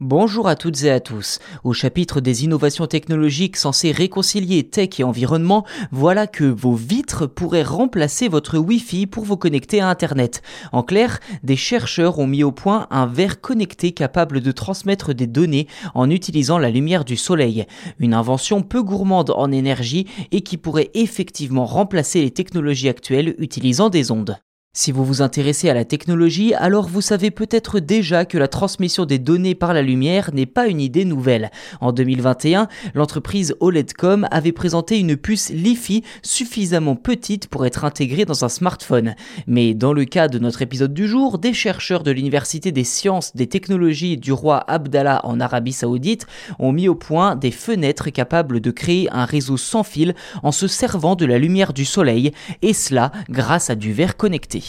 Bonjour à toutes et à tous. Au chapitre des innovations technologiques censées réconcilier tech et environnement, voilà que vos vitres pourraient remplacer votre Wi-Fi pour vous connecter à Internet. En clair, des chercheurs ont mis au point un verre connecté capable de transmettre des données en utilisant la lumière du soleil. Une invention peu gourmande en énergie et qui pourrait effectivement remplacer les technologies actuelles utilisant des ondes. Si vous vous intéressez à la technologie, alors vous savez peut-être déjà que la transmission des données par la lumière n'est pas une idée nouvelle. En 2021, l'entreprise OLEDcom avait présenté une puce Li-Fi suffisamment petite pour être intégrée dans un smartphone. Mais dans le cas de notre épisode du jour, des chercheurs de l'Université des sciences des technologies du roi Abdallah en Arabie Saoudite ont mis au point des fenêtres capables de créer un réseau sans fil en se servant de la lumière du soleil, et cela grâce à du verre connecté.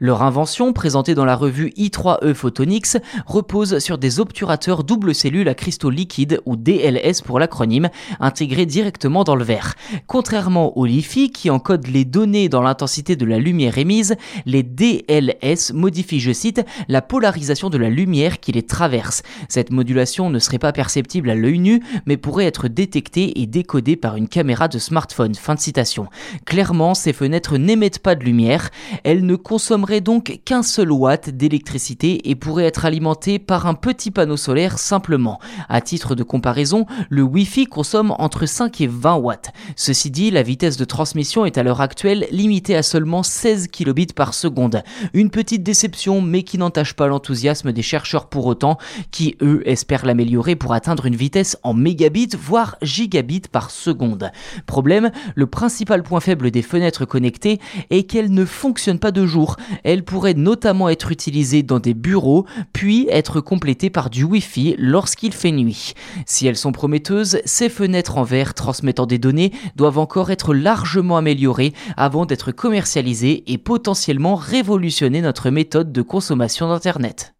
Leur invention, présentée dans la revue I3E Photonics, repose sur des obturateurs double cellule à cristaux liquides, ou DLS pour l'acronyme, intégrés directement dans le verre. Contrairement au LiFi, qui encode les données dans l'intensité de la lumière émise, les DLS modifient, je cite, la polarisation de la lumière qui les traverse. Cette modulation ne serait pas perceptible à l'œil nu, mais pourrait être détectée et décodée par une caméra de smartphone. Fin de citation. Clairement, ces fenêtres n'émettent pas de lumière, elles ne consomment donc qu'un seul watt d'électricité et pourrait être alimenté par un petit panneau solaire simplement. À titre de comparaison, le Wi-Fi consomme entre 5 et 20 watts. Ceci dit, la vitesse de transmission est à l'heure actuelle limitée à seulement 16 kilobits par seconde. Une petite déception, mais qui n'entache pas l'enthousiasme des chercheurs pour autant, qui eux espèrent l'améliorer pour atteindre une vitesse en mégabits, voire gigabits par seconde. Problème, le principal point faible des fenêtres connectées est qu'elles ne fonctionnent pas de jour. Elle pourrait notamment être utilisée dans des bureaux, puis être complétée par du Wi-Fi lorsqu'il fait nuit. Si elles sont prometteuses, ces fenêtres en verre transmettant des données doivent encore être largement améliorées avant d'être commercialisées et potentiellement révolutionner notre méthode de consommation d'Internet.